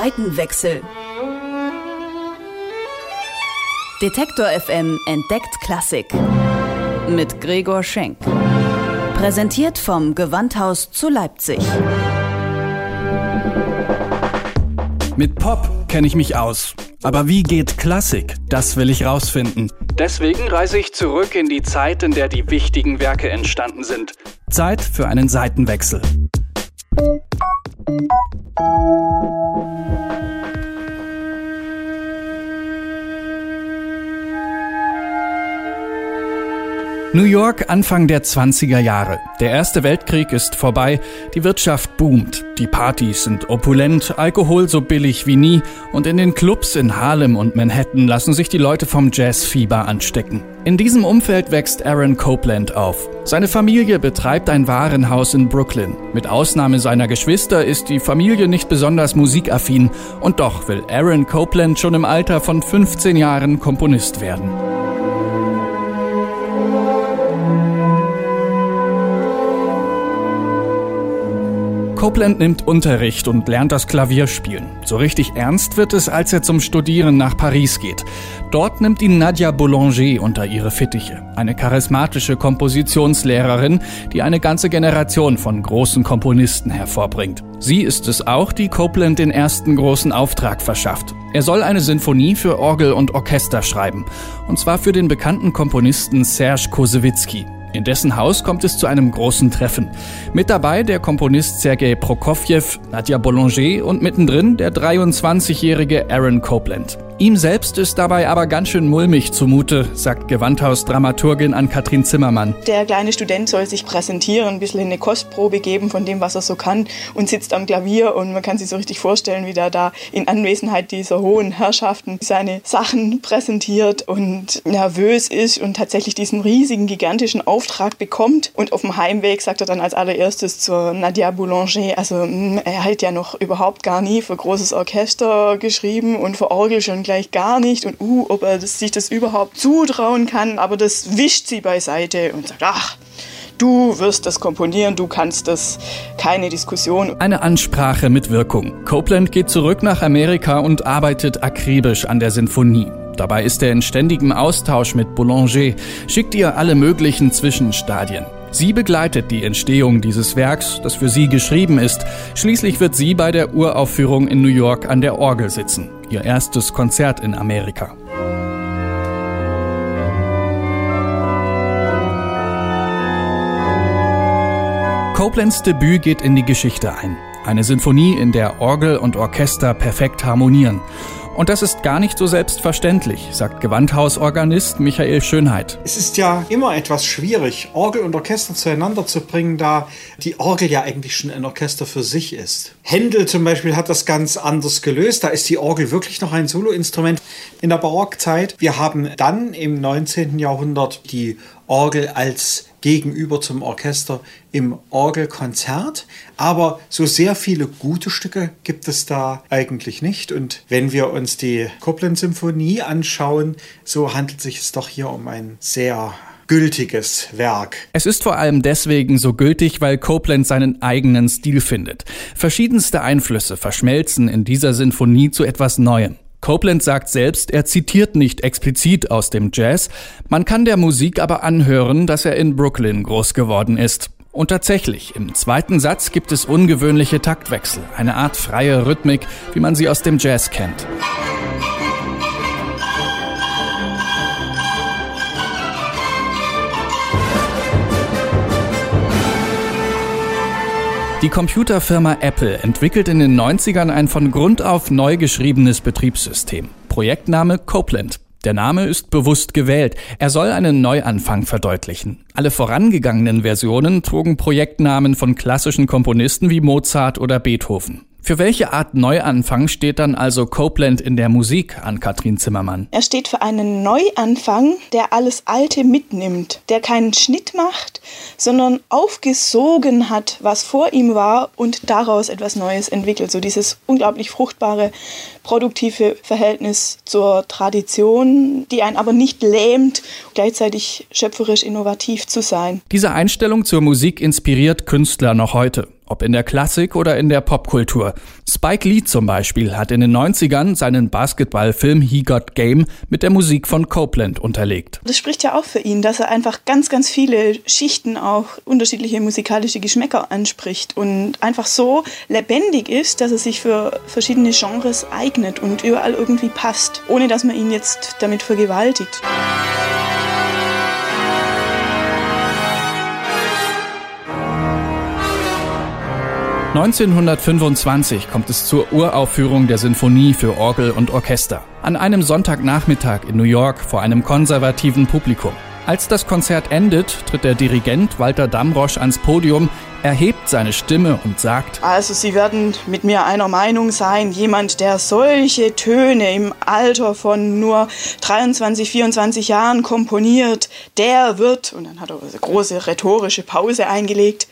Seitenwechsel. Detektor FM entdeckt Klassik. Mit Gregor Schenk. Präsentiert vom Gewandhaus zu Leipzig. Mit Pop kenne ich mich aus. Aber wie geht Klassik? Das will ich rausfinden. Deswegen reise ich zurück in die Zeit, in der die wichtigen Werke entstanden sind. Zeit für einen Seitenwechsel. New York Anfang der 20er Jahre. Der Erste Weltkrieg ist vorbei, die Wirtschaft boomt, die Partys sind opulent, Alkohol so billig wie nie und in den Clubs in Harlem und Manhattan lassen sich die Leute vom Jazzfieber anstecken. In diesem Umfeld wächst Aaron Copeland auf. Seine Familie betreibt ein Warenhaus in Brooklyn. Mit Ausnahme seiner Geschwister ist die Familie nicht besonders musikaffin und doch will Aaron Copeland schon im Alter von 15 Jahren Komponist werden. Copeland nimmt Unterricht und lernt das Klavierspielen. So richtig ernst wird es, als er zum Studieren nach Paris geht. Dort nimmt ihn Nadia Boulanger unter ihre Fittiche, eine charismatische Kompositionslehrerin, die eine ganze Generation von großen Komponisten hervorbringt. Sie ist es auch, die Copeland den ersten großen Auftrag verschafft. Er soll eine Sinfonie für Orgel und Orchester schreiben, und zwar für den bekannten Komponisten Serge Kosewitzky. In dessen Haus kommt es zu einem großen Treffen. Mit dabei der Komponist Sergei Prokofjew, Nadja Boulanger und mittendrin der 23-jährige Aaron Copeland. Ihm selbst ist dabei aber ganz schön mulmig zumute, sagt Gewandhaus-Dramaturgin Ann-Kathrin Zimmermann. Der kleine Student soll sich präsentieren, ein bisschen eine Kostprobe geben von dem, was er so kann und sitzt am Klavier und man kann sich so richtig vorstellen, wie der da in Anwesenheit dieser hohen Herrschaften seine Sachen präsentiert und nervös ist und tatsächlich diesen riesigen, gigantischen Auftrag bekommt. Und auf dem Heimweg sagt er dann als allererstes zur Nadia Boulanger, also hm, er hat ja noch überhaupt gar nie für großes Orchester geschrieben und für Orgel schon gleich gar nicht und uh, ob er das, sich das überhaupt zutrauen kann, aber das wischt sie beiseite und sagt, ach, Du wirst das komponieren, du kannst das, keine Diskussion. Eine Ansprache mit Wirkung. Copeland geht zurück nach Amerika und arbeitet akribisch an der Sinfonie. Dabei ist er in ständigem Austausch mit Boulanger, schickt ihr alle möglichen Zwischenstadien. Sie begleitet die Entstehung dieses Werks, das für sie geschrieben ist. Schließlich wird sie bei der Uraufführung in New York an der Orgel sitzen. Ihr erstes Konzert in Amerika. Copelands Debüt geht in die Geschichte ein. Eine Sinfonie, in der Orgel und Orchester perfekt harmonieren. Und das ist gar nicht so selbstverständlich, sagt Gewandhausorganist Michael Schönheit. Es ist ja immer etwas schwierig, Orgel und Orchester zueinander zu bringen, da die Orgel ja eigentlich schon ein Orchester für sich ist. Händel zum Beispiel hat das ganz anders gelöst. Da ist die Orgel wirklich noch ein Soloinstrument in der Barockzeit. Wir haben dann im 19. Jahrhundert die Orgel als gegenüber zum Orchester im Orgelkonzert. Aber so sehr viele gute Stücke gibt es da eigentlich nicht. Und wenn wir uns die Copland-Symphonie anschauen, so handelt sich es doch hier um ein sehr gültiges Werk. Es ist vor allem deswegen so gültig, weil Copeland seinen eigenen Stil findet. Verschiedenste Einflüsse verschmelzen in dieser Sinfonie zu etwas Neuem. Copeland sagt selbst, er zitiert nicht explizit aus dem Jazz, man kann der Musik aber anhören, dass er in Brooklyn groß geworden ist. Und tatsächlich, im zweiten Satz gibt es ungewöhnliche Taktwechsel, eine Art freie Rhythmik, wie man sie aus dem Jazz kennt. Die Computerfirma Apple entwickelt in den 90ern ein von Grund auf neu geschriebenes Betriebssystem. Projektname Copeland. Der Name ist bewusst gewählt. Er soll einen Neuanfang verdeutlichen. Alle vorangegangenen Versionen trugen Projektnamen von klassischen Komponisten wie Mozart oder Beethoven. Für welche Art Neuanfang steht dann also Copeland in der Musik an Katrin Zimmermann? Er steht für einen Neuanfang, der alles Alte mitnimmt, der keinen Schnitt macht, sondern aufgesogen hat, was vor ihm war und daraus etwas Neues entwickelt. So dieses unglaublich fruchtbare, produktive Verhältnis zur Tradition, die einen aber nicht lähmt, gleichzeitig schöpferisch innovativ zu sein. Diese Einstellung zur Musik inspiriert Künstler noch heute. Ob in der Klassik oder in der Popkultur. Spike Lee zum Beispiel hat in den 90ern seinen Basketballfilm He Got Game mit der Musik von Copeland unterlegt. Das spricht ja auch für ihn, dass er einfach ganz, ganz viele Schichten, auch unterschiedliche musikalische Geschmäcker anspricht und einfach so lebendig ist, dass er sich für verschiedene Genres eignet und überall irgendwie passt, ohne dass man ihn jetzt damit vergewaltigt. 1925 kommt es zur Uraufführung der Sinfonie für Orgel und Orchester. An einem Sonntagnachmittag in New York vor einem konservativen Publikum. Als das Konzert endet, tritt der Dirigent Walter Damrosch ans Podium, erhebt seine Stimme und sagt, Also Sie werden mit mir einer Meinung sein, jemand, der solche Töne im Alter von nur 23, 24 Jahren komponiert, der wird, und dann hat er eine große rhetorische Pause eingelegt,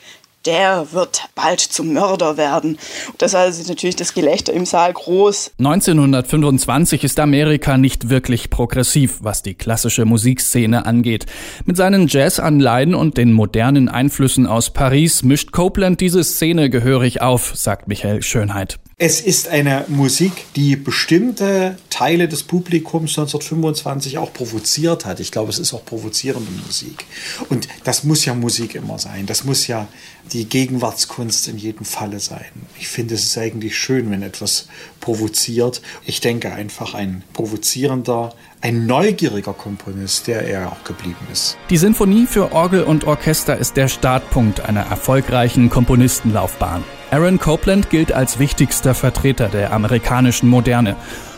der wird bald zum Mörder werden. Deshalb ist natürlich das Gelächter im Saal groß. 1925 ist Amerika nicht wirklich progressiv, was die klassische Musikszene angeht. Mit seinen Jazzanleihen und den modernen Einflüssen aus Paris mischt Copeland diese Szene gehörig auf, sagt Michael Schönheit. Es ist eine Musik, die bestimmte Teile des Publikums 1925 auch provoziert hat. Ich glaube, es ist auch provozierende Musik. Und das muss ja Musik immer sein. Das muss ja die Gegenwartskunst in jedem Falle sein. Ich finde, es ist eigentlich schön, wenn etwas provoziert. Ich denke einfach, ein provozierender, ein neugieriger Komponist, der er auch geblieben ist. Die Sinfonie für Orgel und Orchester ist der Startpunkt einer erfolgreichen Komponistenlaufbahn. Aaron Copland gilt als wichtigster Vertreter der amerikanischen Moderne.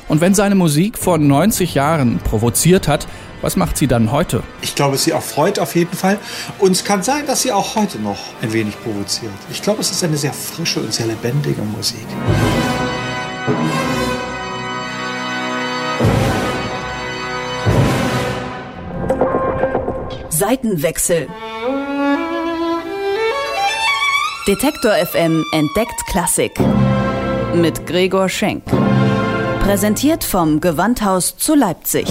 Und wenn seine Musik vor 90 Jahren provoziert hat, was macht sie dann heute? Ich glaube, sie erfreut auf jeden Fall. Und es kann sein, dass sie auch heute noch ein wenig provoziert. Ich glaube, es ist eine sehr frische und sehr lebendige Musik. Seitenwechsel. Detektor FM entdeckt Klassik. Mit Gregor Schenk. Präsentiert vom Gewandhaus zu Leipzig.